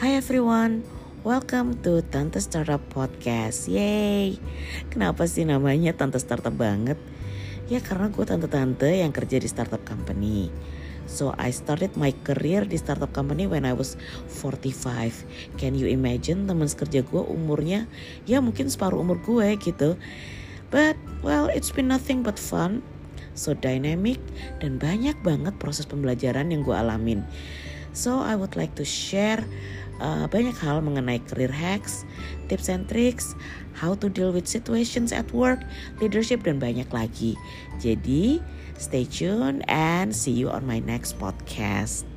Hi everyone, welcome to Tante Startup Podcast. Yay! Kenapa sih namanya Tante Startup banget? Ya karena gue tante-tante yang kerja di startup company. So I started my career di startup company when I was 45. Can you imagine teman sekerja gue umurnya ya mungkin separuh umur gue gitu. But well it's been nothing but fun. So dynamic dan banyak banget proses pembelajaran yang gue alamin. So I would like to share uh, banyak hal mengenai career hacks, tips and tricks, how to deal with situations at work, leadership dan banyak lagi. Jadi stay tune and see you on my next podcast.